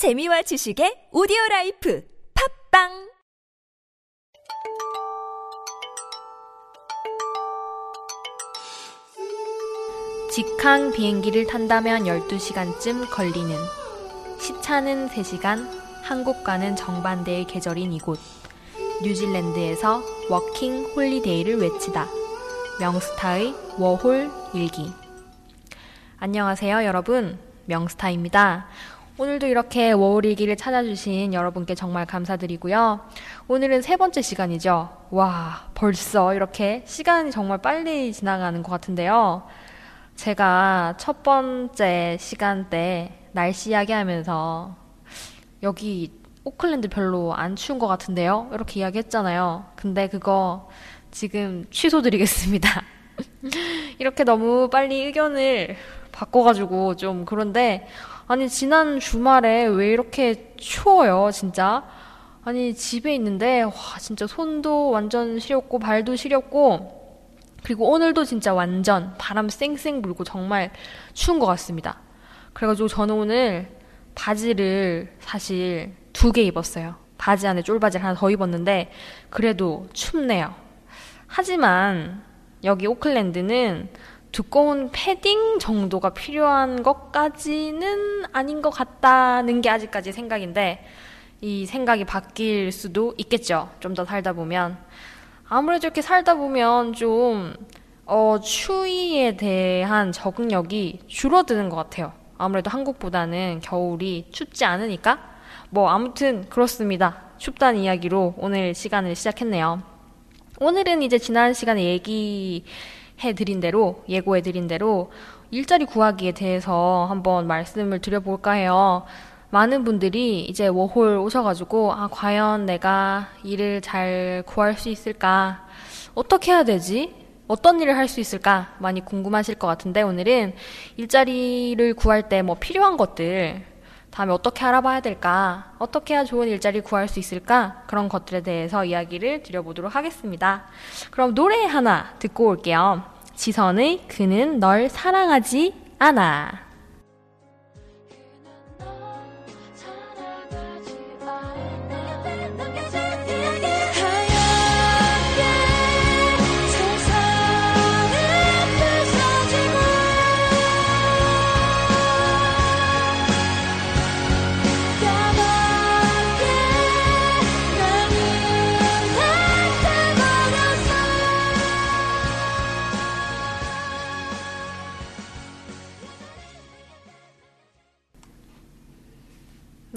재미와 지식의 오디오 life 팟빵 직항 비행기를 탄다면 12시간쯤 걸리는 시차는 3시간, 한국과는 정반대의 계절인 이곳. 뉴질랜드에서 워킹 홀리데이를 외치다. 명스타의 워홀 일기. 안녕하세요, 여러분. 명스타입니다. 오늘도 이렇게 워홀 일기를 찾아주신 여러분께 정말 감사드리고요. 오늘은 세 번째 시간이죠. 와, 벌써 이렇게 시간이 정말 빨리 지나가는 것 같은데요. 제가 첫 번째 시간 때 날씨 이야기 하면서 여기 오클랜드 별로 안 추운 것 같은데요? 이렇게 이야기 했잖아요. 근데 그거 지금 취소드리겠습니다. 이렇게 너무 빨리 의견을 바꿔가지고 좀 그런데 아니 지난 주말에 왜 이렇게 추워요 진짜 아니 집에 있는데 와 진짜 손도 완전 시렸고 발도 시렸고 그리고 오늘도 진짜 완전 바람 쌩쌩 불고 정말 추운 것 같습니다. 그래가지고 저는 오늘 바지를 사실 두 개 입었어요. 바지 안에 쫄바지를 하나 더 입었는데 그래도 춥네요. 하지만 여기 오클랜드는 두꺼운 패딩 정도가 필요한 것까지는 아닌 것 같다는 게 아직까지 생각인데 이 생각이 바뀔 수도 있겠죠. 좀 더 살다 보면. 아무래도 이렇게 살다 보면 좀, 어, 추위에 대한 적응력이 줄어드는 것 같아요. 아무래도 한국보다는 겨울이 춥지 않으니까. 뭐, 아무튼 그렇습니다. 춥다는 이야기로 오늘 시간을 시작했네요. 오늘은 이제 지난 시간에 얘기 해드린 대로, 예고해드린 대로 일자리 구하기에 대해서 한번 말씀을 드려볼까 해요. 많은 분들이 이제 워홀 오셔가지고, 아, 과연 내가 일을 잘 구할 수 있을까? 어떻게 해야 되지? 어떤 일을 할 수 있을까? 많이 궁금하실 것 같은데, 오늘은 일자리를 구할 때 뭐 필요한 것들, 다음에 어떻게 알아봐야 될까? 어떻게 해야 좋은 일자리 구할 수 있을까? 그런 것들에 대해서 이야기를 드려보도록 하겠습니다. 그럼 노래 하나 듣고 올게요. 지선의 그는 널 사랑하지 않아.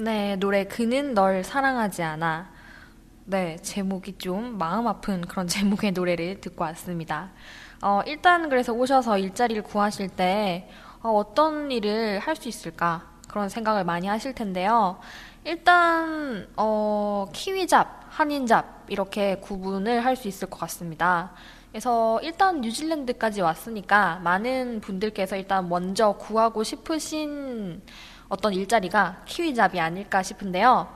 네, 노래 그는 널 사랑하지 않아. 네, 제목이 좀 마음 아픈 그런 제목의 노래를 듣고 왔습니다. 어, 일단 그래서 오셔서 일자리를 구하실 때 어, 떤 일을 할 수 있을까 그런 생각을 많이 하실 텐데요. 일단 어, 키위잡, 한인잡 이렇게 구분을 할 수 있을 것 같습니다. 그래서 일단 뉴질랜드까지 왔으니까 많은 분들께서 일단 먼저 구하고 싶으신 어떤 일자리가 키위잡이 아닐까 싶은데요.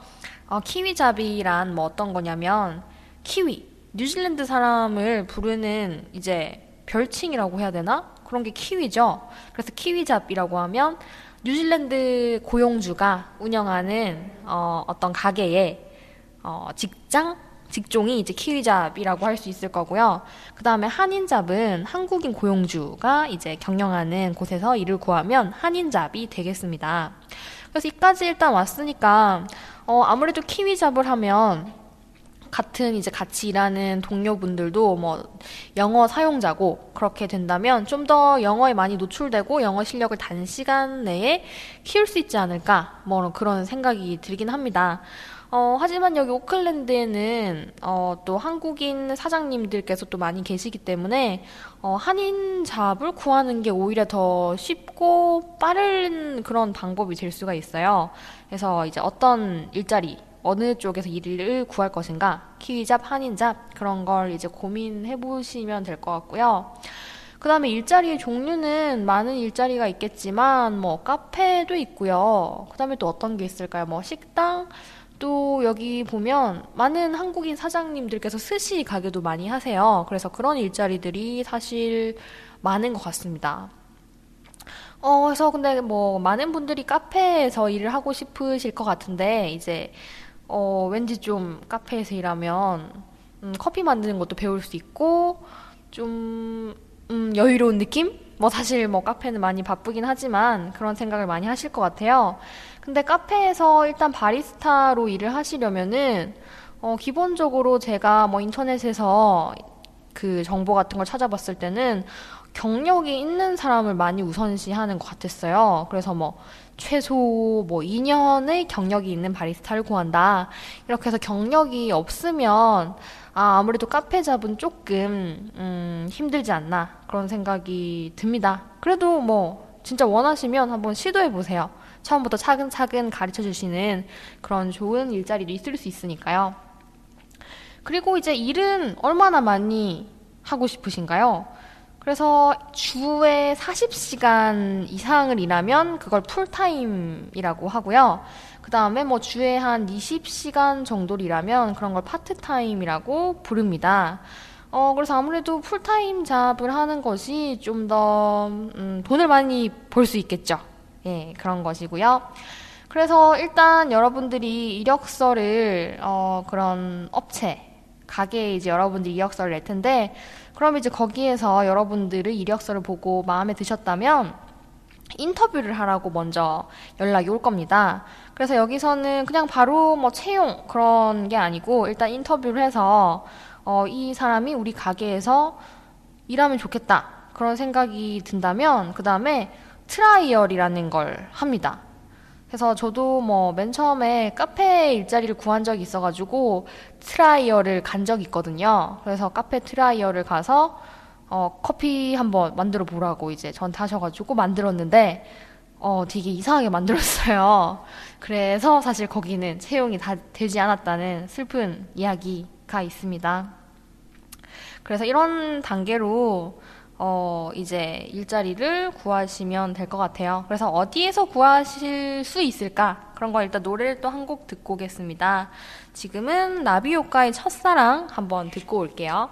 어, 키위잡이란 뭐 어떤 거냐면 키위 뉴질랜드 사람을 부르는 이제 별칭이라고 해야 되나 그런 게 키위죠. 그래서 키위잡이라고 하면 뉴질랜드 고용주가 운영하는 어, 어떤 가게에 어, 직장 직종이 이제 키위잡이라고 할 수 있을 거고요. 그 다음에 한인잡은 한국인 고용주가 이제 경영하는 곳에서 일을 구하면 한인잡이 되겠습니다. 그래서 이까지 일단 왔으니까, 어, 아무래도 키위잡을 하면 같은 이제 같이 일하는 동료분들도 뭐 영어 사용자고 그렇게 된다면 좀 더 영어에 많이 노출되고 영어 실력을 단시간 내에 키울 수 있지 않을까 뭐 그런 생각이 들긴 합니다. 어, 하지만 여기 오클랜드에는 어, 또 한국인 사장님들께서 또 많이 계시기 때문에 어, 한인 잡을 구하는 게 오히려 더 쉽고 빠른 그런 방법이 될 수가 있어요. 그래서 이제 어떤 일자리 어느 쪽에서 일을 구할 것인가 키위잡, 한인잡 그런 걸 이제 고민해 보시면 될 것 같고요. 그 다음에 일자리의 종류는 많은 일자리가 있겠지만 뭐 카페도 있고요. 그 다음에 또 어떤 게 있을까요? 뭐 식당 또 여기 보면 많은 한국인 사장님들께서 스시 가게도 많이 하세요. 그래서 그런 일자리들이 사실 많은 것 같습니다. 어, 그래서 근데 뭐 많은 분들이 카페에서 일을 하고 싶으실 것 같은데 이제 어, 왠지 좀 카페에서 일하면 음, 커피 만드는 것도 배울 수 있고 좀 음, 여유로운 느낌? 뭐 사실 뭐 카페는 많이 바쁘긴 하지만 그런 생각을 많이 하실 것 같아요. 근데 카페에서 일단 바리스타로 일을 하시려면은 어, 기본적으로 제가 뭐 인터넷에서 그 정보 같은 걸 찾아봤을 때는 경력이 있는 사람을 많이 우선시하는 것 같았어요. 그래서 뭐 최소 뭐 2년의 경력이 있는 바리스타를 구한다. 이렇게 해서 경력이 없으면 아, 아무래도 카페 잡은 조금 음, 힘들지 않나 그런 생각이 듭니다. 그래도 뭐 진짜 원하시면 한번 시도해 보세요. 처음부터 차근차근 가르쳐 주시는 그런 좋은 일자리도 있을 수 있으니까요. 그리고 이제 일은 얼마나 많이 하고 싶으신가요? 그래서 주에 40시간 이상을 일하면 그걸 풀타임이라고 하고요. 그 다음에 뭐 주에 한 20시간 정도를 일하면 그런 걸 파트타임이라고 부릅니다. 어, 그래서 아무래도 풀타임 job을 하는 것이 좀 더, 음, 돈을 많이 벌 수 있겠죠. 예, 그런 것이고요. 그래서 일단 여러분들이 이력서를, 어, 그런 업체, 가게에 이제 여러분들이 이력서를 낼 텐데, 그럼 이제 거기에서 여러분들의 이력서를 보고 마음에 드셨다면 인터뷰를 하라고 먼저 연락이 올 겁니다. 그래서 여기서는 그냥 바로 뭐 채용 그런 게 아니고 일단 인터뷰를 해서 어, 이 사람이 우리 가게에서 일하면 좋겠다. 그런 생각이 든다면 그 다음에 trial이라는 걸 합니다. 그래서 저도 뭐 맨 처음에 카페 일자리를 구한 적이 있어가지고 trial을 간 적이 있거든요. 그래서 카페 trial을 가서 어, 커피 한번 만들어 보라고 이제 저한테 하셔가지고 만들었는데 어, 되게 이상하게 만들었어요. 그래서 사실 거기는 채용이 다 되지 않았다는 슬픈 이야기가 있습니다. 그래서 이런 단계로 어, 이제 일자리를 구하시면 될 것 같아요. 그래서 어디에서 구하실 수 있을까? 그런 거 일단 노래를 또 한 곡 듣고 오겠습니다. 지금은 나비효과의 첫사랑 한번 듣고 올게요.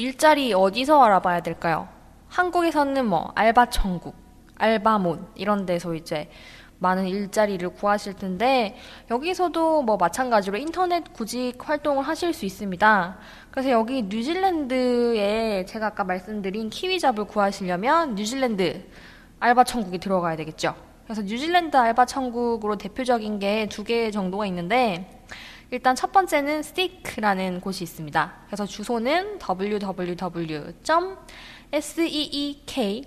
일자리 어디서 알아봐야 될까요? 한국에서는 뭐 알바 천국, 알바몬 이런 데서 이제 많은 일자리를 구하실 텐데 여기서도 뭐 마찬가지로 인터넷 구직 활동을 하실 수 있습니다. 그래서 여기 뉴질랜드에 제가 아까 말씀드린 키위잡을 구하시려면 뉴질랜드 알바 천국이 들어가야 되겠죠. 그래서 뉴질랜드 알바 천국으로 대표적인 게 두 개 정도가 있는데 일단 첫 번째는 stick라는 곳이 있습니다. 그래서 주소는 www.seek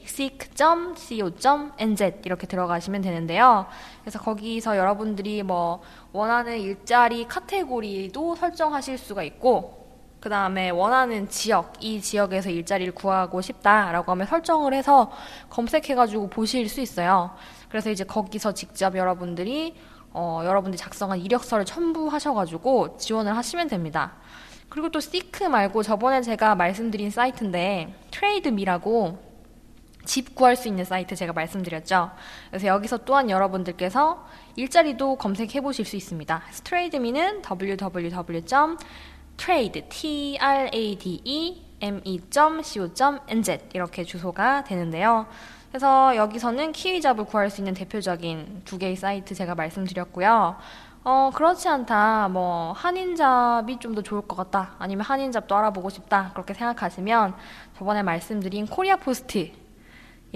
seek.co.nz 이렇게 들어가시면 되는데요. 그래서 거기서 여러분들이 뭐 원하는 일자리 카테고리도 설정하실 수가 있고 그 다음에 원하는 지역, 이 지역에서 일자리를 구하고 싶다라고 하면 설정을 해서 검색해가지고 보실 수 있어요. 그래서 이제 거기서 직접 여러분들이 어, 여러분들이 작성한 이력서를 첨부하셔가지고 지원을 하시면 됩니다. 그리고 또 Seek 말고 저번에 제가 말씀드린 사이트인데 Trade Me라고 집 구할 수 있는 사이트 제가 말씀드렸죠. 그래서 여기서 또한 여러분들께서 일자리도 검색해 보실 수 있습니다. Trade Me는 www.trade t r a d e m e c o n z 이렇게 주소가 되는데요. 그래서 여기서는 Kiwi job을 구할 수 있는 대표적인 두 개의 사이트 제가 말씀드렸고요. 어, 그렇지 않다. 뭐, 한인 job이 좀 더 좋을 것 같다. 아니면 한인 job도 알아보고 싶다. 그렇게 생각하시면 저번에 말씀드린 코리아 포스트.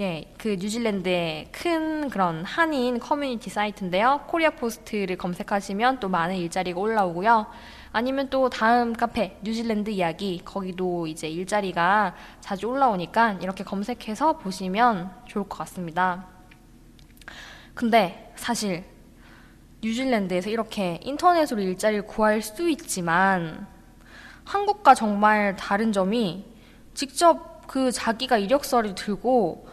예, 그 뉴질랜드의 큰 그런 한인 커뮤니티 사이트인데요. 코리아 포스트를 검색하시면 또 많은 일자리가 올라오고요. 아니면 또 다음 카페 뉴질랜드 이야기 거기도 이제 일자리가 자주 올라오니까 이렇게 검색해서 보시면 좋을 것 같습니다. 근데 사실 뉴질랜드에서 이렇게 인터넷으로 일자리를 구할 수 있지만 한국과 정말 다른 점이 직접 그 자기가 이력서를 들고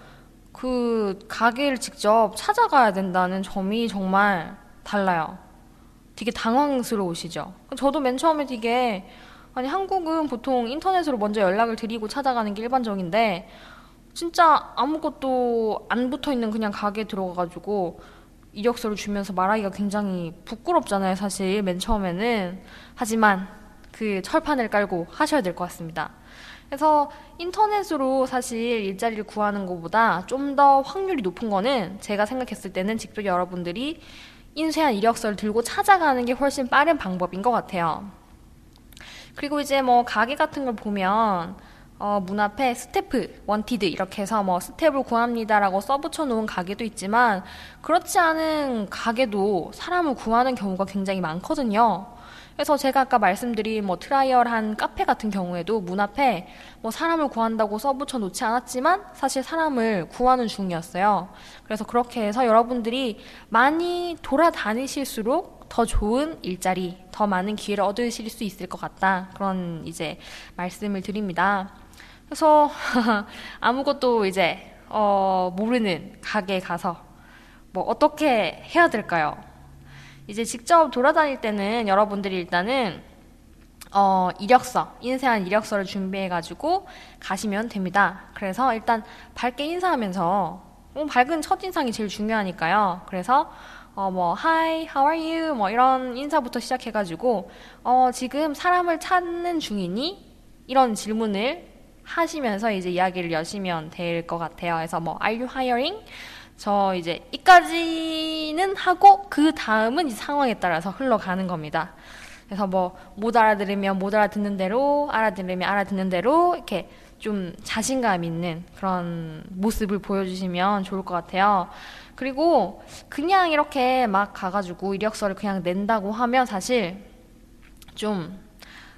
그 가게를 직접 찾아가야 된다는 점이 정말 달라요. 되게 당황스러우시죠? 저도 맨 처음에 되게 아니 한국은 보통 인터넷으로 먼저 연락을 드리고 찾아가는 게 일반적인데 진짜 아무것도 안 붙어 있는 그냥 가게 들어가가지고 이력서를 주면서 말하기가 굉장히 부끄럽잖아요, 사실 맨 처음에는. 하지만 그 철판을 깔고 하셔야 될 것 같습니다. 그래서 인터넷으로 사실 일자리를 구하는 것보다 좀 더 확률이 높은 거는 제가 생각했을 때는 직접 여러분들이 인쇄한 이력서를 들고 찾아가는 게 훨씬 빠른 방법인 것 같아요. 그리고 이제 뭐 가게 같은 걸 보면 어, 문 앞에 staff, wanted 이렇게 해서 뭐 스텝을 구합니다라고 써붙여 놓은 가게도 있지만 그렇지 않은 가게도 사람을 구하는 경우가 굉장히 많거든요. 그래서 제가 아까 말씀드린 뭐 trial한 카페 같은 경우에도 문 앞에 뭐 사람을 구한다고 써붙여 놓지 않았지만 사실 사람을 구하는 중이었어요. 그래서 그렇게 해서 여러분들이 많이 돌아다니실수록 더 좋은 일자리, 더 많은 기회를 얻으실 수 있을 것 같다. 그런 이제 말씀을 드립니다. 그래서 아무것도 이제 어, 모르는 가게에 가서 뭐 어떻게 해야 될까요? 이제 직접 돌아다닐 때는 여러분들이 일단은 어, 이력서, 인쇄한 이력서를 준비해가지고 가시면 됩니다. 그래서 일단 밝게 인사하면서, 뭐 밝은 첫인상이 제일 중요하니까요. 그래서, 어, 뭐, hi, how are you? 뭐, 이런 인사부터 시작해가지고, 어, 지금 사람을 찾는 중이니? 이런 질문을 하시면서 이제 이야기를 여시면 될 것 같아요. 그래서 뭐 Are you hiring? 저 이제 이까지는 하고 그 다음은 이 상황에 따라서 흘러가는 겁니다. 그래서 뭐 못 알아들으면 못 알아듣는 대로 알아들으면 알아듣는 대로 이렇게 좀 자신감 있는 그런 모습을 보여주시면 좋을 것 같아요. 그리고 그냥 이렇게 막 가가지고 이력서를 그냥 낸다고 하면 사실 좀,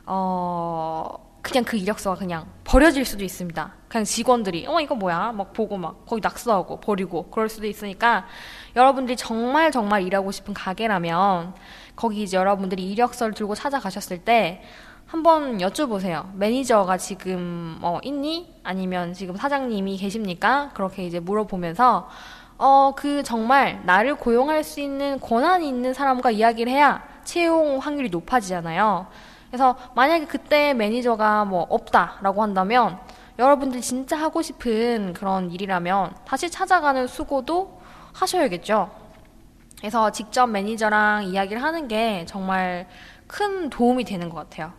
어, 그냥 그 이력서가 그냥 버려질 수도 있습니다. 그냥 직원들이 어 이거 뭐야 막 보고 막 거기 낙서하고 버리고 그럴 수도 있으니까 여러분들이 정말 정말 일하고 싶은 가게라면 거기 이제 여러분들이 이력서를 들고 찾아가셨을 때 한번 여쭤보세요. 매니저가 지금 어 있니? 아니면 지금 사장님이 계십니까? 그렇게 이제 물어보면서 어 그 정말 나를 고용할 수 있는 권한이 있는 사람과 이야기를 해야 채용 확률이 높아지잖아요. 그래서 만약에 그때 매니저가 뭐 없다라고 한다면 여러분들이 진짜 하고 싶은 그런 일이라면 다시 찾아가는 수고도 하셔야겠죠. 그래서 직접 매니저랑 이야기를 하는 게 정말 큰 도움이 되는 것 같아요.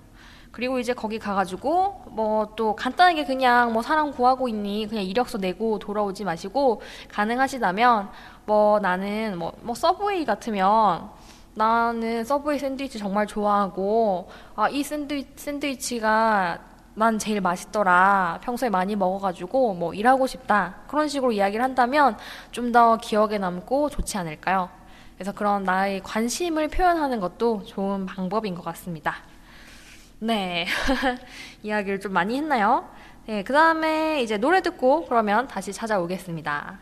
그리고 이제 거기 가가지고 뭐 또 간단하게 그냥 뭐 사람 구하고 있니 그냥 이력서 내고 돌아오지 마시고 가능하시다면 뭐 나는 뭐, 뭐 서브웨이 같으면 나는 서브웨이 샌드위치 정말 좋아하고 아, 이 샌드위, 샌드위치가 난 제일 맛있더라. 평소에 많이 먹어가지고 뭐 일하고 싶다. 그런 식으로 이야기를 한다면 좀 더 기억에 남고 좋지 않을까요? 그래서 그런 나의 관심을 표현하는 것도 좋은 방법인 것 같습니다. 네. 이야기를 좀 많이 했나요? 네. 그 다음에 이제 노래 듣고 그러면 다시 찾아오겠습니다.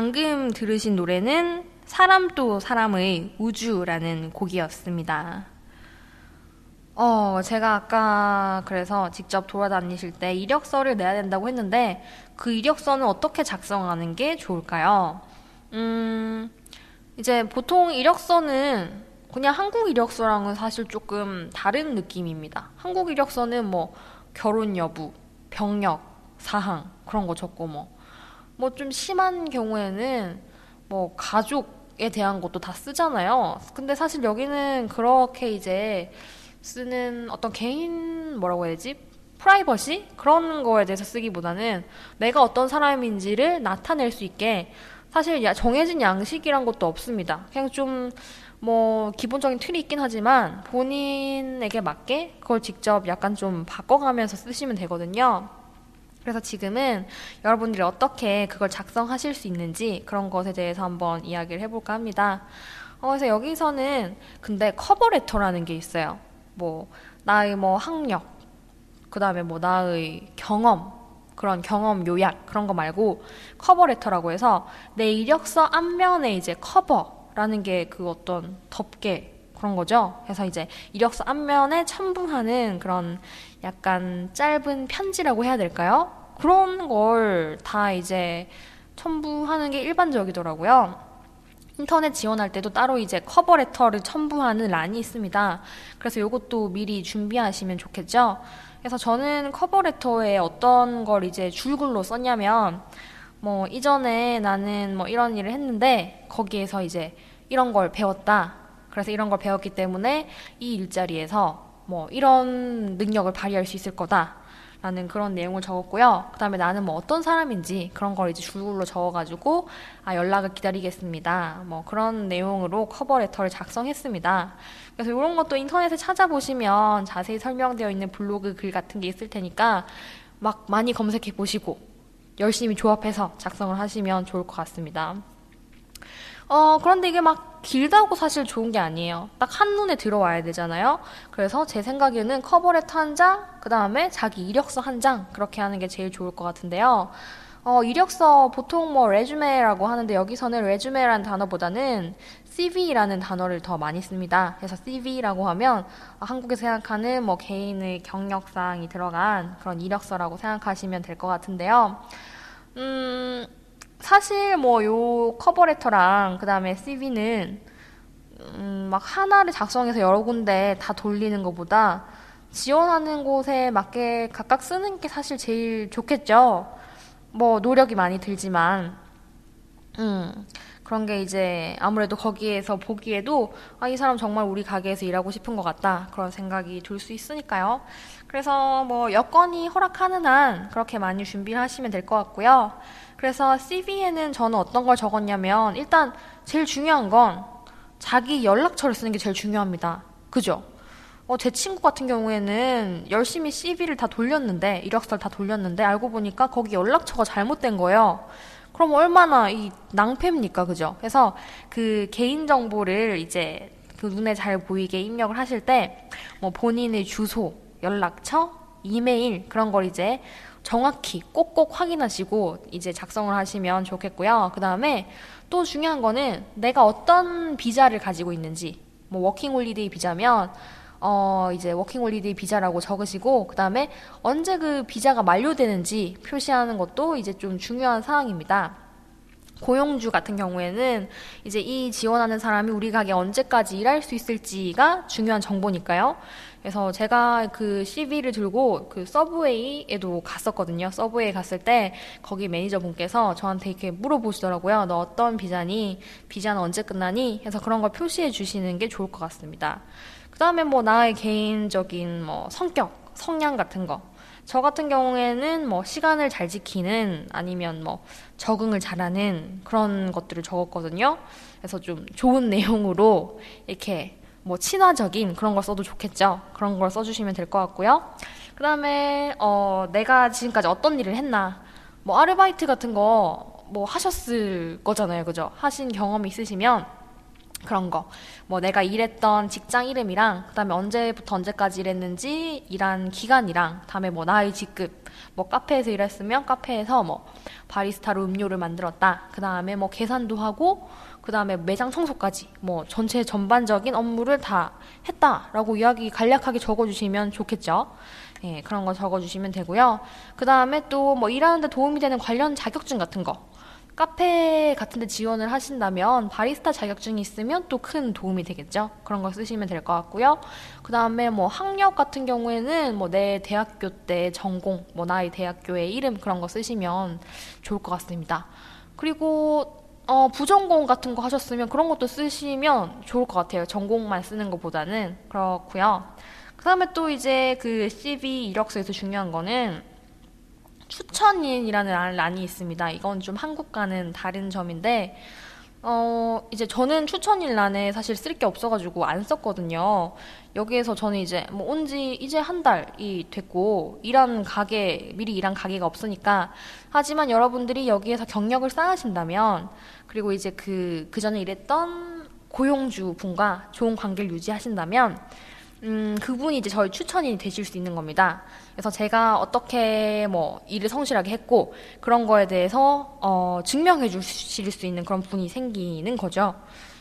방금 들으신 노래는 사람 도 사람의 우주라는 곡이었습니다. 어, 제가 아까 그래서 직접 돌아다니실 때 이력서를 내야 된다고 했는데 그 이력서는 어떻게 작성하는 게 좋을까요? 음, 이제 보통 이력서는 그냥 한국 이력서랑은 사실 조금 다른 느낌입니다. 한국 이력서는 뭐 결혼 여부, 병력, 사항 그런 거 적고 뭐 뭐 좀 심한 경우에는 뭐 가족에 대한 것도 다 쓰잖아요. 근데 사실 여기는 그렇게 이제 쓰는 어떤 개인 뭐라고 해야지? 프라이버시? 그런 거에 대해서 쓰기보다는 내가 어떤 사람인지를 나타낼 수 있게 사실 정해진 양식이란 것도 없습니다. 그냥 좀 뭐 기본적인 틀이 있긴 하지만 본인에게 맞게 그걸 직접 약간 좀 바꿔가면서 쓰시면 되거든요. 그래서 지금은 여러분들이 어떻게 그걸 작성하실 수 있는지 그런 것에 대해서 한번 이야기를 해볼까 합니다. 어, 그래서 여기서는 근데 cover letter라는 게 있어요. 뭐, 나의 뭐 학력, 그 다음에 뭐 나의 경험, 그런 경험 요약, 그런 거 말고 cover letter라고 해서 내 이력서 앞면에 이제 커버라는 게 그 어떤 덮개 그런 거죠. 그래서 이제 이력서 앞면에 첨부하는 그런 약간 짧은 편지라고 해야 될까요? 그런 걸 다 이제 첨부하는 게 일반적이더라고요. 인터넷 지원할 때도 따로 이제 커버레터를 첨부하는 란이 있습니다. 그래서 이것도 미리 준비하시면 좋겠죠. 그래서 저는 커버레터에 어떤 걸 이제 줄글로 썼냐면 뭐 이전에 나는 뭐 이런 일을 했는데 거기에서 이제 이런 걸 배웠다. 그래서 이런 걸 배웠기 때문에 이 일자리에서 뭐 이런 능력을 발휘할 수 있을 거다. 라는 그런 내용을 적었고요. 그 다음에 나는 뭐 어떤 사람인지 그런 걸 이제 줄글로 적어가지고 아, 연락을 기다리겠습니다. 뭐 그런 내용으로 커버레터를 작성했습니다. 그래서 이런 것도 인터넷에 찾아보시면 자세히 설명되어 있는 블로그 글 같은 게 있을 테니까 막 많이 검색해 보시고 열심히 조합해서 작성을 하시면 좋을 것 같습니다. 어, 그런데 이게 막 길다고 사실 좋은 게 아니에요. 딱 한눈에 들어와야 되잖아요. 그래서 제 생각에는 커버레터 한 장, 그 다음에 자기 이력서 한 장, 그렇게 하는 게 제일 좋을 것 같은데요. 어, 이력서 보통 뭐 레주메라고 하는데 여기서는 레주메라는 단어보다는 CV라는 단어를 더 많이 씁니다. 그래서 CV라고 하면 한국에서 생각하는 뭐 개인의 경력사항이 들어간 그런 이력서라고 생각하시면 될 것 같은데요. 음, 사실 뭐 요 커버레터랑 그 다음에 CV는 음, 막 하나를 작성해서 여러 군데 다 돌리는 것보다 지원하는 곳에 맞게 각각 쓰는 게 사실 제일 좋겠죠. 뭐 노력이 많이 들지만, 음, 그런 게 이제 아무래도 거기에서 보기에도 아, 이 사람 정말 우리 가게에서 일하고 싶은 것 같다. 그런 생각이 들 수 있으니까요. 그래서 뭐 여건이 허락하는 한 그렇게 많이 준비를 하시면 될 것 같고요. 그래서 CV에는 저는 어떤 걸 적었냐면 일단 제일 중요한 건 자기 연락처를 쓰는 게 제일 중요합니다. 그죠? 어, 제 친구 같은 경우에는 열심히 CV를 다 돌렸는데, 이력서를 다 돌렸는데, 알고 보니까 거기 연락처가 잘못된 거예요. 그럼 얼마나 이 낭패입니까? 그죠? 그래서 그 개인 정보를 이제 그 눈에 잘 보이게 입력을 하실 때, 뭐 본인의 주소, 연락처, 이메일, 그런 걸 이제 정확히 꼭꼭 확인하시고 이제 작성을 하시면 좋겠고요. 그 다음에 또 중요한 거는 내가 어떤 비자를 가지고 있는지, 뭐 워킹 홀리데이 비자면 어 이제 워킹 홀리데이 비자라고 적으시고 그 다음에 언제 그 비자가 만료되는지 표시하는 것도 이제 좀 중요한 사항입니다. 고용주 같은 경우에는 이제 이 지원하는 사람이 우리 가게 언제까지 일할 수 있을지가 중요한 정보니까요. 그래서 제가 그 CV를 들고 그 서브웨이에도 갔었거든요. 서브웨이 갔을 때 거기 매니저분께서 저한테 이렇게 물어보시더라고요. 너 어떤 비자니? 비자는 언제 끝나니? 해서 그런 걸 표시해 주시는 게 좋을 것 같습니다. 그 다음에 뭐 나의 개인적인 뭐 성격, 성향 같은 거. 저 같은 경우에는 뭐 시간을 잘 지키는 아니면 뭐 적응을 잘하는 그런 것들을 적었거든요. 그래서 좀 좋은 내용으로 이렇게 뭐 친화적인 그런 걸 써도 좋겠죠. 그런 걸 써주시면 될 것 같고요. 그 다음에 어 내가 지금까지 어떤 일을 했나 뭐 아르바이트 같은 거 뭐 하셨을 거잖아요, 그죠? 하신 경험이 있으시면 그런 거. 뭐 내가 일했던 직장 이름이랑 그다음에 언제부터 언제까지 일했는지 일한 기간이랑 다음에 뭐 나의 직급 뭐 카페에서 일했으면 카페에서 뭐 바리스타로 음료를 만들었다. 그다음에 뭐 계산도 하고 그다음에 매장 청소까지 뭐 전체 전반적인 업무를 다 했다라고 이야기 간략하게 적어 주시면 좋겠죠. 예, 그런 거 적어 주시면 되고요. 그다음에 또 뭐 일하는 데 도움이 되는 관련 자격증 같은 거 카페 같은 데 지원을 하신다면 바리스타 자격증이 있으면 또 큰 도움이 되겠죠. 그런 걸 쓰시면 될 것 같고요. 그 다음에 뭐 학력 같은 경우에는 뭐 내 대학교 때 전공, 뭐 나의 대학교의 이름 그런 거 쓰시면 좋을 것 같습니다. 그리고 어, 부전공 같은 거 하셨으면 그런 것도 쓰시면 좋을 것 같아요. 전공만 쓰는 것보다는. 그렇고요. 그 다음에 또 이제 그 CV 이력서에서 중요한 거는 추천인이라는 란이 있습니다. 이건 좀 한국과는 다른 점인데, 어, 이제 저는 추천일 란에 사실 쓸 게 없어가지고 안 썼거든요. 여기에서 저는 이제 뭐 온 지 이제 한 달이 됐고, 일한 가게, 미리 일한 가게가 없으니까. 하지만 여러분들이 여기에서 경력을 쌓으신다면, 그리고 이제 그, 그 전에 일했던 고용주 분과 좋은 관계를 유지하신다면, 음, 그분이 이제 저희 추천인이 되실 수 있는 겁니다. 그래서 제가 어떻게 뭐 일을 성실하게 했고 그런 거에 대해서 어, 증명해 주실 수 있는 그런 분이 생기는 거죠.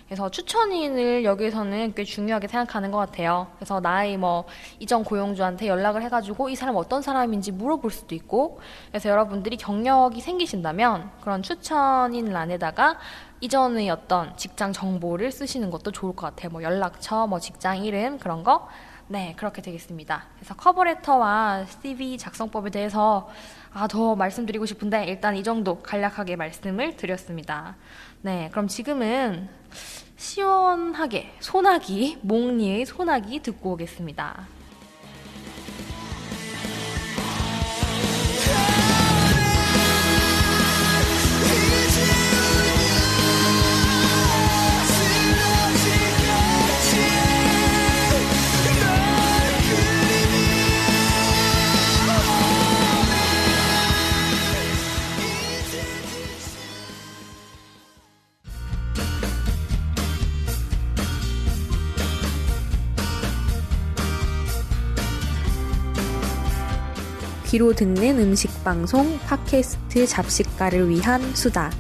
그래서 추천인을 여기에서는 꽤 중요하게 생각하는 것 같아요. 그래서 나의 뭐 이전 고용주한테 연락을 해가지고 이 사람 어떤 사람인지 물어볼 수도 있고, 그래서 여러분들이 경력이 생기신다면 그런 추천인 란에다가 이전의 어떤 직장 정보를 쓰시는 것도 좋을 것 같아요. 뭐 연락처, 뭐 직장 이름 그런 거. 네, 그렇게 되겠습니다. 그래서 커버레터와 CV 작성법에 대해서 아, 더 말씀드리고 싶은데 일단 이 정도 간략하게 말씀을 드렸습니다. 네, 그럼 지금은 시원하게 소나기, 몽니의 소나기 듣고 오겠습니다. 귀로 듣는 음식 방송 팟캐스트 잡식가를 위한 수다.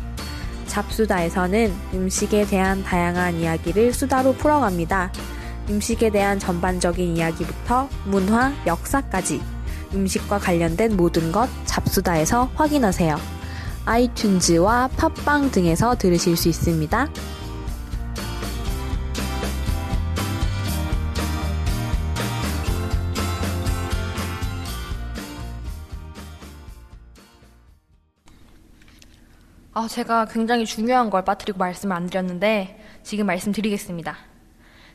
잡수다에서는 음식에 대한 다양한 이야기를 수다로 풀어갑니다. 음식에 대한 전반적인 이야기부터 문화, 역사까지 음식과 관련된 모든 것 잡수다에서 확인하세요. 아이튠즈와 팟빵 등에서 들으실 수 있습니다. 아, 제가 굉장히 중요한 걸 빠뜨리고 말씀을 안 드렸는데 지금 말씀드리겠습니다.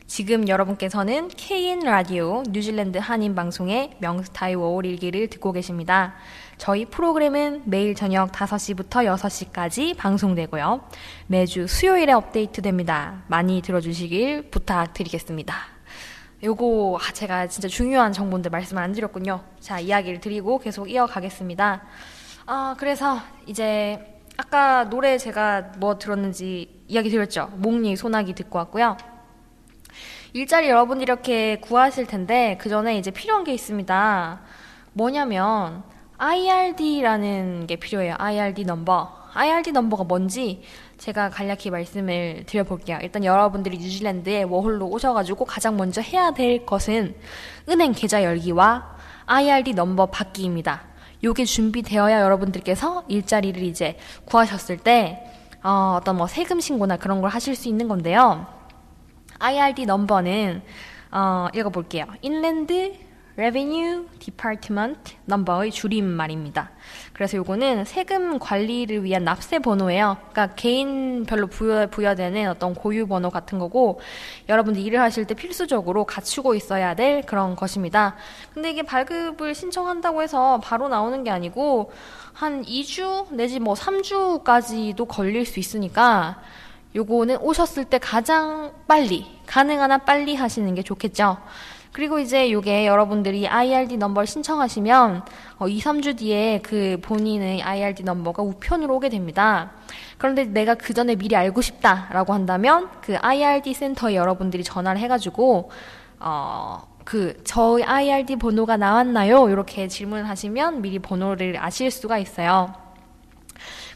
지금 여러분께서는 KN 라디오 뉴질랜드 한인 방송의 명스타의 워홀 일기를 듣고 계십니다. 저희 프로그램은 매일 저녁 5시부터 6시까지 방송되고요. 매주 수요일에 업데이트됩니다. 많이 들어주시길 부탁드리겠습니다. 요거 아, 제가 진짜 중요한 정보인데 말씀을 안 드렸군요. 자, 이야기를 드리고 계속 이어가겠습니다. 아, 그래서 이제 아까 노래 제가 뭐 들었는지 이야기 드렸죠. 목니 소나기 듣고 왔고요. 일자리 여러분들이 이렇게 구하실 텐데 그 전에 이제 필요한 게 있습니다. 뭐냐면 IRD라는 게 필요해요. IRD 넘버. IRD 넘버가 뭔지 제가 간략히 말씀을 드려볼게요. 일단 여러분들이 뉴질랜드에 워홀로 오셔가지고 가장 먼저 해야 될 것은 은행 계좌 열기와 IRD 넘버 받기입니다. 요게 준비되어야 여러분들께서 일자리를 이제 구하셨을 때 어, 어떤 뭐 세금 신고나 그런 걸 하실 수 있는 건데요. IRD 넘버는 어, 읽어볼게요. 인랜드 Revenue Department 넘버의 줄임말입니다. 그래서 요거는 세금 관리를 위한 납세 번호예요. 그러니까 개인별로 부여, 부여되는 어떤 고유 번호 같은 거고 여러분들 일을 하실 때 필수적으로 갖추고 있어야 될 그런 것입니다. 근데 이게 발급을 신청한다고 해서 바로 나오는 게 아니고 한 2주 내지 뭐 3주까지도 걸릴 수 있으니까 요거는 오셨을 때 가장 빨리 가능한 한 빨리 하시는 게 좋겠죠. 그리고 이제 요게 여러분들이 IRD 넘버를 신청하시면 어, 2, 3주 뒤에 그 본인의 IRD 넘버가 우편으로 오게 됩니다. 그런데 내가 그 전에 미리 알고 싶다라고 한다면 그 IRD 센터에 여러분들이 전화를 해가지고 어, 그 저희 IRD 번호가 나왔나요? 이렇게 질문을 하시면 미리 번호를 아실 수가 있어요.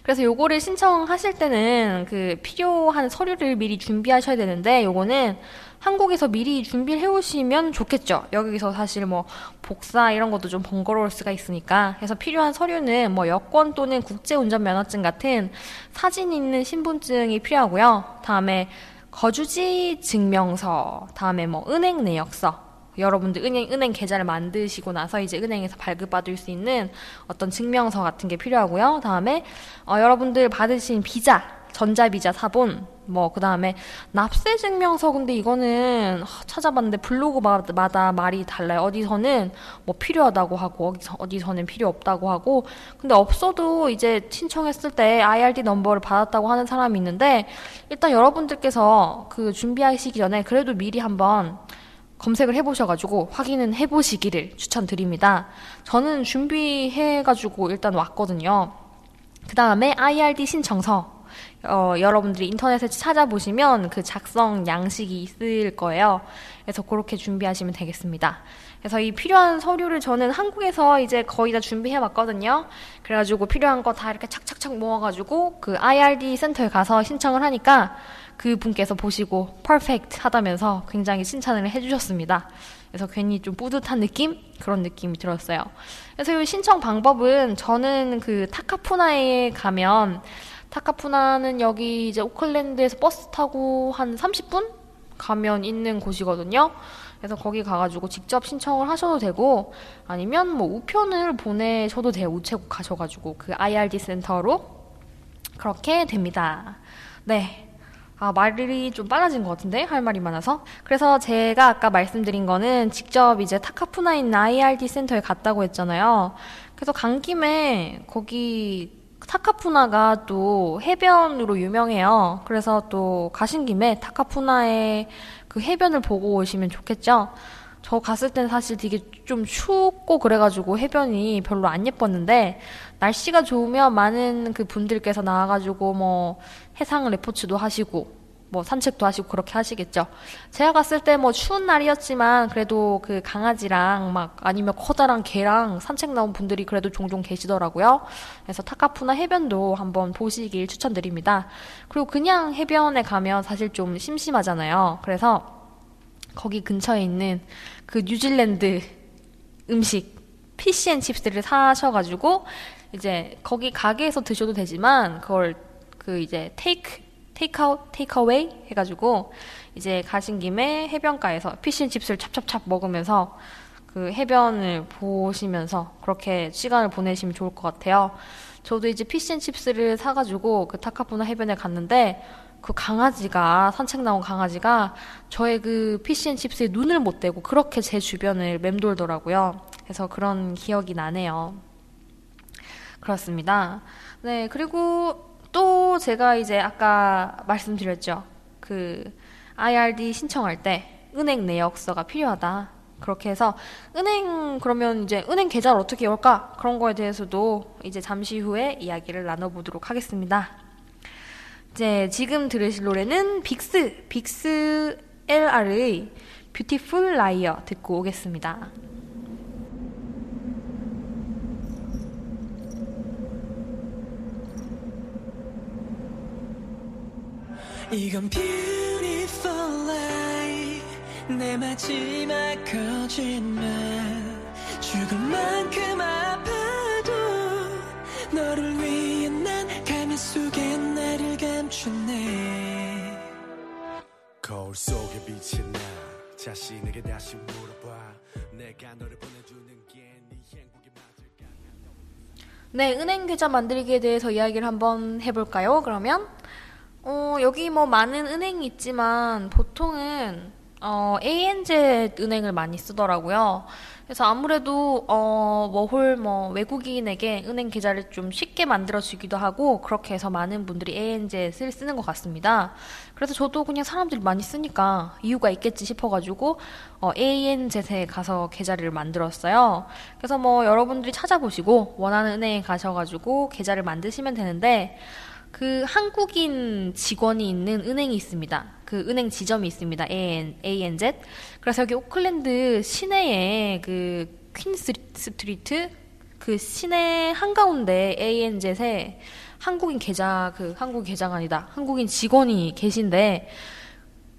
그래서 요거를 신청하실 때는 그 필요한 서류를 미리 준비하셔야 되는데 요거는 한국에서 미리 준비를 해오시면 좋겠죠. 여기서 사실 뭐 복사 이런 것도 좀 번거로울 수가 있으니까. 그래서 필요한 서류는 뭐 여권 또는 국제운전면허증 같은 사진 있는 신분증이 필요하고요. 다음에 거주지 증명서, 다음에 뭐 은행 내역서, 여러분들 은행, 은행 계좌를 만드시고 나서 이제 은행에서 발급받을 수 있는 어떤 증명서 같은 게 필요하고요. 다음에 어, 여러분들 받으신 비자, 전자비자 사본 뭐, 그 다음에 납세 증명서, 근데 이거는 찾아봤는데 블로그마다 말이 달라요. 어디서는 뭐 필요하다고 하고, 어디서 는 필요 없다고 하고, 근데 없어도 이제 신청했을 때 IRD 넘버를 받았다고 하는 사람이 있는데, 일단 여러분들께서 그 준비하시기 전에 그래도 미리 한번 검색을 해보셔가지고 확인은 해보시기를 추천드립니다. 저는 준비해가지고 일단 왔거든요. 그 다음에 IRD 신청서. 어, 여러분들이 인터넷에 찾아보시면 그 작성 양식이 있을 거예요. 그래서 그렇게 준비하시면 되겠습니다. 그래서 이 필요한 서류를 저는 한국에서 이제 거의 다 준비해 왔거든요. 그래가지고 필요한 거 다 이렇게 착착착 모아가지고 그 IRD 센터에 가서 신청을 하니까 그 분께서 보시고 퍼펙트 하다면서 굉장히 칭찬을 해주셨습니다. 그래서 괜히 좀 뿌듯한 느낌? 그런 느낌이 들었어요. 그래서 이 신청 방법은 저는 그 타카푸나에 가면 타카푸나는 여기 이제 오클랜드에서 버스 타고 한 30분 가면 있는 곳이거든요. 그래서 거기 가가지고 직접 신청을 하셔도 되고 아니면 뭐 우편을 보내셔도 돼요. 우체국 가셔가지고 그 IRD 센터로 그렇게 됩니다. 네. 아, 말이 좀 빨라진 것 같은데? 할 말이 많아서. 그래서 제가 아까 말씀드린 거는 직접 이제 타카푸나 있는 IRD 센터에 갔다고 했잖아요. 그래서 간 김에 거기 타카푸나가 또 해변으로 유명해요. 그래서 또 가신 김에 타카푸나의 그 해변을 보고 오시면 좋겠죠? 저 갔을 때는 사실 되게 좀 춥고 그래가지고 해변이 별로 안 예뻤는데 날씨가 좋으면 많은 그 분들께서 나와가지고 뭐 해상 레포츠도 하시고 뭐 산책도 하시고 그렇게 하시겠죠. 제가 갔을 때 뭐 추운 날이었지만 그래도 그 강아지랑 막 아니면 커다란 개랑 산책 나온 분들이 그래도 종종 계시더라고요. 그래서 타카푸나 해변도 한번 보시길 추천드립니다. 그리고 그냥 해변에 가면 사실 좀 심심하잖아요. 그래서 거기 근처에 있는 그 뉴질랜드 음식 피시앤칩스를 사셔가지고 이제 거기 가게에서 드셔도 되지만 그걸 그 이제 테이크 테이크아웃 takeaway 해가지고 이제 가신 김에 해변가에서 피시앤칩스를 찹찹찹 먹으면서 그 해변을 보시면서 그렇게 시간을 보내시면 좋을 것 같아요. 저도 이제 피시앤칩스를 사가지고 그 타카푸나 해변에 갔는데 그 강아지가 산책 나온 강아지가 저의 그 피시앤칩스에 눈을 못 대고 그렇게 제 주변을 맴돌더라고요. 그래서 그런 기억이 나네요. 그렇습니다. 네, 그리고 또 제가 이제 아까 말씀드렸죠. 그 IRD 신청할 때 은행 내역서가 필요하다. 그렇게 해서 은행 그러면 이제 은행 계좌를 어떻게 열까? 그런 거에 대해서도 이제 잠시 후에 이야기를 나눠보도록 하겠습니다. 이제 지금 들으실 노래는 빅스, 빅스 LR의 Beautiful Liar 듣고 오겠습니다. 이건 beautiful life. 내 마지막 거짓말. 죽을 만큼 아파도 너를 위해 난 가면 속에 나를 감췄네. 거울 속에 비친 나. 자신에게 다시 물어봐. 내가 너를 보내주는 게네 행복이 맞을까? 네 은행 계좌 만들기에 대해서 이야기를 한번 해볼까요? 그러면 어, 여기 뭐 많은 은행이 있지만 보통은 어, ANZ 은행을 많이 쓰더라고요. 그래서 아무래도 어, 워홀 뭐 외국인에게 은행 계좌를 좀 쉽게 만들어 주기도 하고 그렇게 해서 많은 분들이 ANZ를 쓰는 것 같습니다. 그래서 저도 그냥 사람들이 많이 쓰니까 이유가 있겠지 싶어가지고 어, ANZ에 가서 계좌를 만들었어요. 그래서 뭐 여러분들이 찾아보시고 원하는 은행에 가셔가지고 계좌를 만드시면 되는데 그 한국인 직원이 있는 은행이 있습니다. 그 은행 지점이 있습니다. AN, ANZ. 그래서 여기 오클랜드 시내에 그 퀸 스트리트 그 시내 한가운데 ANZ에 한국인 계좌 그 한국 계좌가 아니다. 한국인 직원이 계신데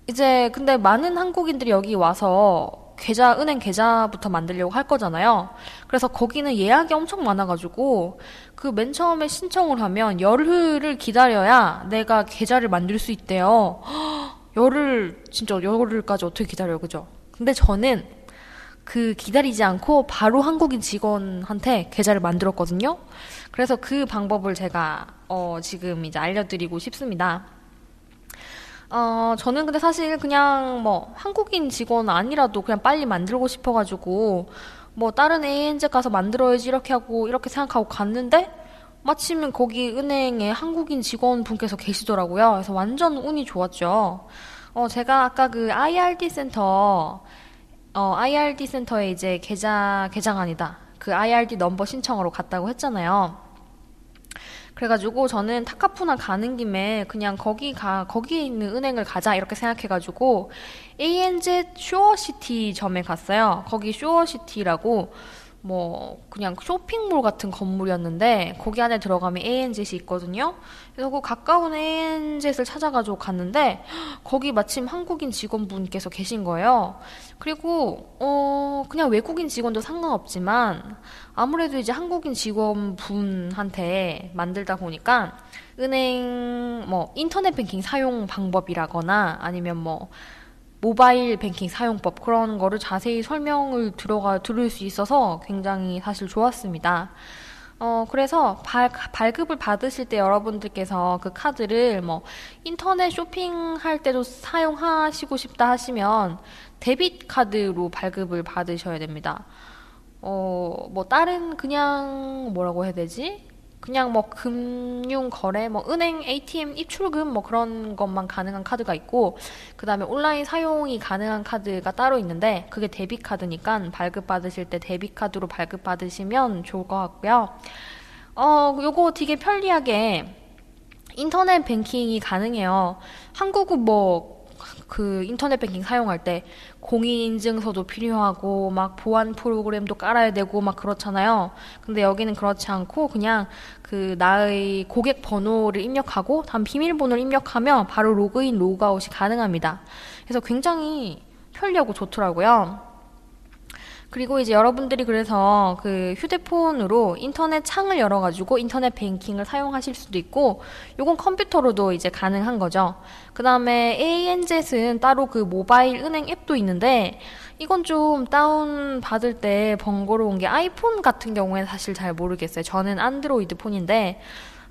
이제 근데 많은 한국인들이 여기 와서 계좌 은행 계좌부터 만들려고 할 거잖아요. 그래서 거기는 예약이 엄청 많아가지고 그 맨 처음에 신청을 하면 열흘을 기다려야 내가 계좌를 만들 수 있대요. 열흘 진짜 열흘까지 어떻게 기다려요, 그죠? 근데 저는 그 기다리지 않고 바로 한국인 직원한테 계좌를 만들었거든요. 그래서 그 방법을 제가 어 지금 이제 알려드리고 싶습니다. 어, 저는 근데 사실 그냥 뭐 한국인 직원 아니라도 그냥 빨리 만들고 싶어가지고 뭐 다른 ANZ 가서 만들어야지 이렇게 하고 이렇게 생각하고 갔는데 마침 거기 은행에 한국인 직원분께서 계시더라고요. 그래서 완전 운이 좋았죠. 어, 제가 아까 그 IRD 센터, 어, IRD 센터에 이제 계좌, 계좌가 아니다. 그 IRD 넘버 신청으로 갔다고 했잖아요. 그래가지고 저는 타카푸나 가는 김에 그냥 거기 가, 거기에 있는 은행을 가자 이렇게 생각해가지고 ANZ 쇼어시티 점에 갔어요. 거기 쇼어시티라고 뭐 그냥 쇼핑몰 같은 건물이었는데 거기 안에 들어가면 ANZ이 있거든요. 그래서 그 가까운 ANZ를 찾아가지고 갔는데 거기 마침 한국인 직원분께서 계신 거예요. 그리고 어 그냥 외국인 직원도 상관없지만 아무래도 이제 한국인 직원분한테 만들다 보니까 은행 뭐 인터넷 뱅킹 사용 방법이라거나 아니면 뭐 모바일 뱅킹 사용법 그런 거를 자세히 설명을 들어가 들을 수 있어서 굉장히 사실 좋았습니다. 어, 그래서 발, 발급을 받으실 때 여러분들께서 그 카드를 뭐 인터넷 쇼핑할 때도 사용하시고 싶다 하시면 데빗 카드로 발급을 받으셔야 됩니다. 어, 뭐 다른 그냥 뭐라고 해야 되지? 그냥 뭐 금융 거래, 뭐 은행 ATM 입출금 뭐 그런 것만 가능한 카드가 있고 그 다음에 온라인 사용이 가능한 카드가 따로 있는데 그게 debit 카드니까 발급 받으실 때 debit 카드로 발급 받으시면 좋을 것 같고요. 어, 요거 되게 편리하게 인터넷 뱅킹이 가능해요. 한국은 뭐 그 인터넷 뱅킹 사용할 때 공인인증서도 필요하고 막 보안 프로그램도 깔아야 되고 막 그렇잖아요. 근데 여기는 그렇지 않고 그냥 그 나의 고객 번호를 입력하고 다음 비밀번호를 입력하면 바로 로그인 로그아웃이 가능합니다. 그래서 굉장히 편리하고 좋더라고요. 그리고 이제 여러분들이 그래서 그 휴대폰으로 인터넷 창을 열어가지고 인터넷 뱅킹을 사용하실 수도 있고, 요건 컴퓨터로도 이제 가능한 거죠. 그 다음에 ANZ은 따로 그 모바일 은행 앱도 있는데, 이건 좀 다운 받을 때 번거로운 게 아이폰 같은 경우에는 사실 잘 모르겠어요. 저는 안드로이드 폰인데,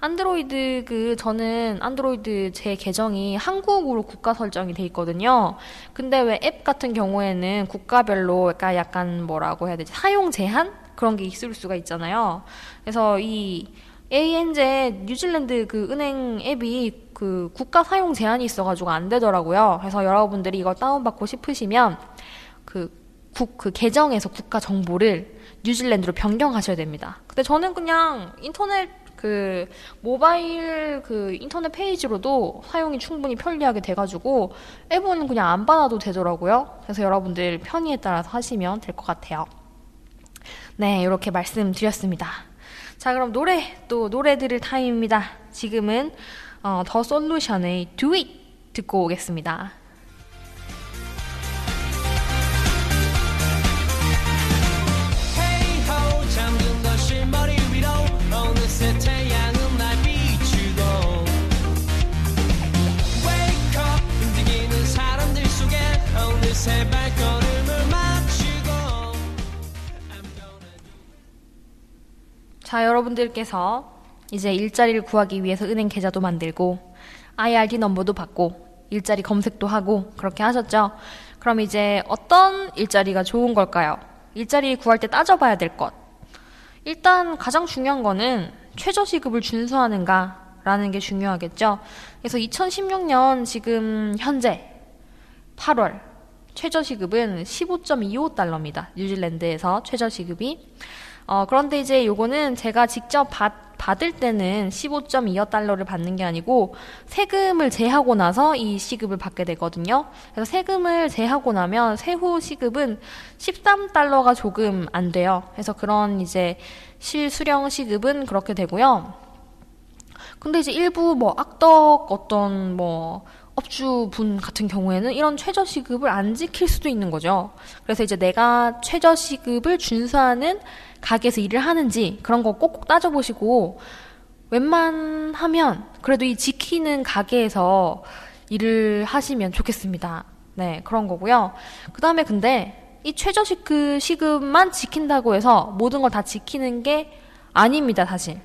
안드로이드 그 저는 안드로이드 제 계정이 한국으로 국가 설정이 돼 있거든요. 근데 왜 앱 같은 경우에는 국가별로 그러니까 약간 뭐라고 해야 되지? 사용 제한 그런 게 있을 수가 있잖아요. 그래서 이 ANZ 뉴질랜드 그 은행 앱이 그 국가 사용 제한이 있어가지고 안 되더라고요. 그래서 여러분들이 이걸 다운받고 싶으시면 그 국, 그 계정에서 국가 정보를 뉴질랜드로 변경하셔야 됩니다. 근데 저는 그냥 인터넷 그 모바일 그 인터넷 페이지로도 사용이 충분히 편리하게 돼가지고 앱은 그냥 안 받아도 되더라고요. 그래서 여러분들 편의에 따라서 하시면 될 것 같아요. 네, 이렇게 말씀드렸습니다. 자, 그럼 노래 또 노래 들을 타임입니다. 지금은 어, 더 솔루션의 Do It 듣고 오겠습니다. 여러분들께서 이제 일자리를 구하기 위해서 은행 계좌도 만들고 IRD 넘버도 받고 일자리 검색도 하고 그렇게 하셨죠? 그럼 이제 어떤 일자리가 좋은 걸까요? 일자리 구할 때 따져봐야 될 것. 일단 가장 중요한 거는 최저시급을 준수하는가 라는 게 중요하겠죠. 그래서 2016년 지금 현재 8월 최저시급은 15.25달러입니다. 뉴질랜드에서 최저시급이. 어, 그런데 이제 요거는 제가 직접 받, 받을 때는 15.25달러를 받는 게 아니고 세금을 제하고 나서 이 시급을 받게 되거든요. 그래서 세금을 제하고 나면 세후 시급은 13달러가 조금 안 돼요. 그래서 그런 이제 실수령 시급은 그렇게 되고요. 근데 이제 일부 뭐 악덕 어떤 뭐 업주분 같은 경우에는 이런 최저시급을 안 지킬 수도 있는 거죠. 그래서 이제 내가 최저시급을 준수하는 가게에서 일을 하는지 그런 거 꼭꼭 따져보시고 웬만하면 그래도 이 지키는 가게에서 일을 하시면 좋겠습니다. 네, 그런 거고요. 그 다음에 근데 이 최저시급 시급만 지킨다고 해서 모든 걸 다 지키는 게 아닙니다, 사실.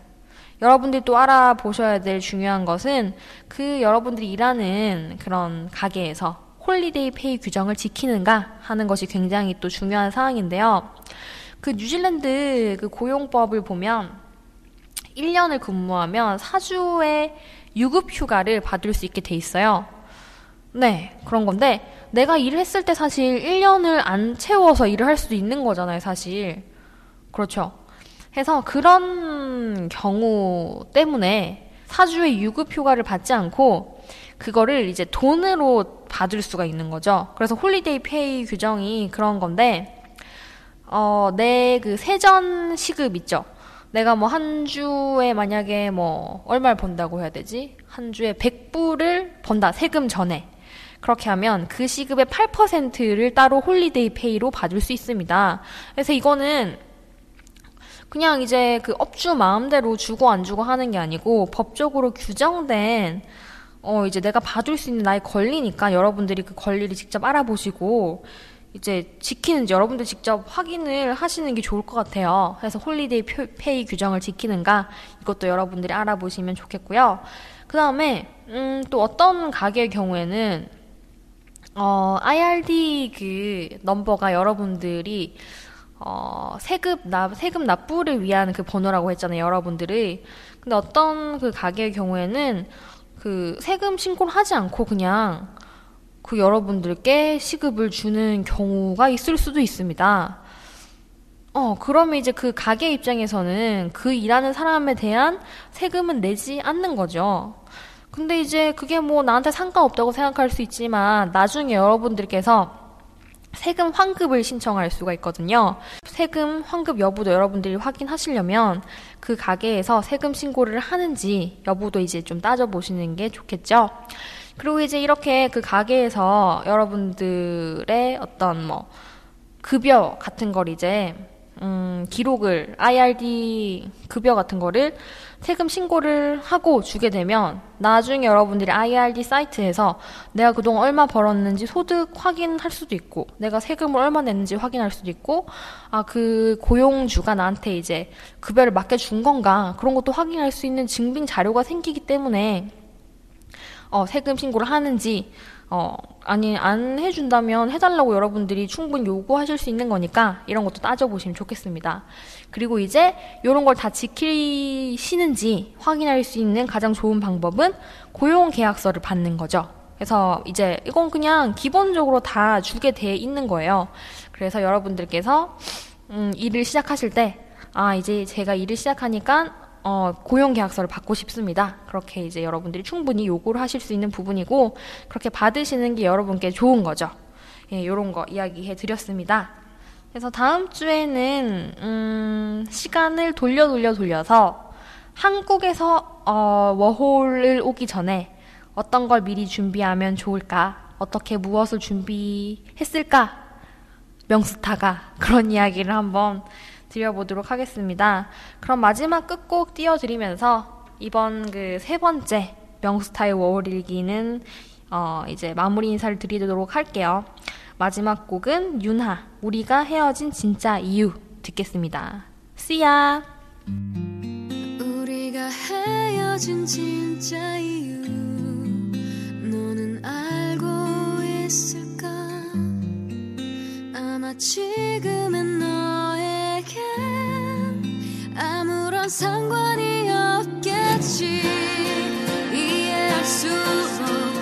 여러분들이 또 알아보셔야 될 중요한 것은 그 여러분들이 일하는 그런 가게에서 holiday pay 규정을 지키는가 하는 것이 굉장히 또 중요한 사항인데요. 그 뉴질랜드 그 고용법을 보면 1년을 근무하면 4주의 유급 휴가를 받을 수 있게 돼 있어요. 네, 그런 건데 내가 일을 했을 때 사실 1년을 안 채워서 일을 할 수도 있는 거잖아요, 사실. 그렇죠. 해서 그런 경우 때문에 사주의 유급 휴가를 받지 않고 그거를 이제 돈으로 받을 수가 있는 거죠. 그래서 holiday pay 규정이 그런 건데 어, 내 그 세전 시급 있죠. 내가 뭐 한 주에 만약에 뭐 얼마를 번다고 해야 되지? 한 주에 100불을 번다. 세금 전에. 그렇게 하면 그 시급의 8%를 따로 holiday pay로 받을 수 있습니다. 그래서 이거는 그냥 이제 그 업주 마음대로 주고 안 주고 하는 게 아니고 법적으로 규정된 어 이제 내가 받을 수 있는 나의 권리니까 여러분들이 그 권리를 직접 알아보시고 이제 지키는지 여러분들 직접 확인을 하시는 게 좋을 것 같아요. 그래서 holiday pay 규정을 지키는가 이것도 여러분들이 알아보시면 좋겠고요. 그 다음에 음, 또 어떤 가게의 경우에는 어, IRD 그 넘버가 여러분들이 어, 세금 납, 세금 납부를 위한 그 번호라고 했잖아요, 여러분들이. 근데 어떤 그 가게의 경우에는 그 세금 신고를 하지 않고 그냥 그 여러분들께 시급을 주는 경우가 있을 수도 있습니다. 어, 그러면 이제 그 가게 입장에서는 그 일하는 사람에 대한 세금은 내지 않는 거죠. 근데 이제 그게 뭐 나한테 상관없다고 생각할 수 있지만 나중에 여러분들께서 세금 환급을 신청할 수가 있거든요. 세금 환급 여부도 여러분들이 확인하시려면 그 가게에서 세금 신고를 하는지 여부도 이제 좀 따져보시는 게 좋겠죠. 그리고 이제 이렇게 그 가게에서 여러분들의 어떤 뭐 급여 같은 걸 이제 음, 기록을 IRD 급여 같은 거를 세금 신고를 하고 주게 되면 나중에 여러분들이 IRD 사이트에서 내가 그동안 얼마 벌었는지 소득 확인할 수도 있고 내가 세금을 얼마 냈는지 확인할 수도 있고 아 그 고용주가 나한테 이제 급여를 맞게 준 건가? 그런 것도 확인할 수 있는 증빙 자료가 생기기 때문에 어, 세금 신고를 하는지 어, 아니, 안 해준다면 해달라고 여러분들이 충분히 요구하실 수 있는 거니까 이런 것도 따져보시면 좋겠습니다. 그리고 이제 이런 걸 다 지키시는지 확인할 수 있는 가장 좋은 방법은 고용 계약서를 받는 거죠. 그래서 이제 이건 그냥 기본적으로 다 주게 돼 있는 거예요. 그래서 여러분들께서 음, 일을 시작하실 때, 아, 이제 제가 일을 시작하니까 어, 고용 계약서를 받고 싶습니다. 그렇게 이제 여러분들이 충분히 요구를 하실 수 있는 부분이고, 그렇게 받으시는 게 여러분께 좋은 거죠. 예, 요런 거 이야기해 드렸습니다. 그래서 다음 주에는, 음, 시간을 돌려 돌려 돌려서 한국에서, 어, 워홀을 오기 전에 어떤 걸 미리 준비하면 좋을까? 어떻게 무엇을 준비했을까? 명스타가 그런 이야기를 한번 드려보도록 하겠습니다. 그럼 마지막 끝곡 띄워드리면서 이번 그 세 번째 명스타의 워홀일기는 어 이제 마무리 인사를 드리도록 할게요. 마지막 곡은 윤하, 우리가 헤어진 진짜 이유 듣겠습니다. 씨야. 우리가 헤어진 진짜 이유 너는 알고 있을까 아마 지금은 너의 내겐 아무런 상관이 없겠지. 이해할 수 없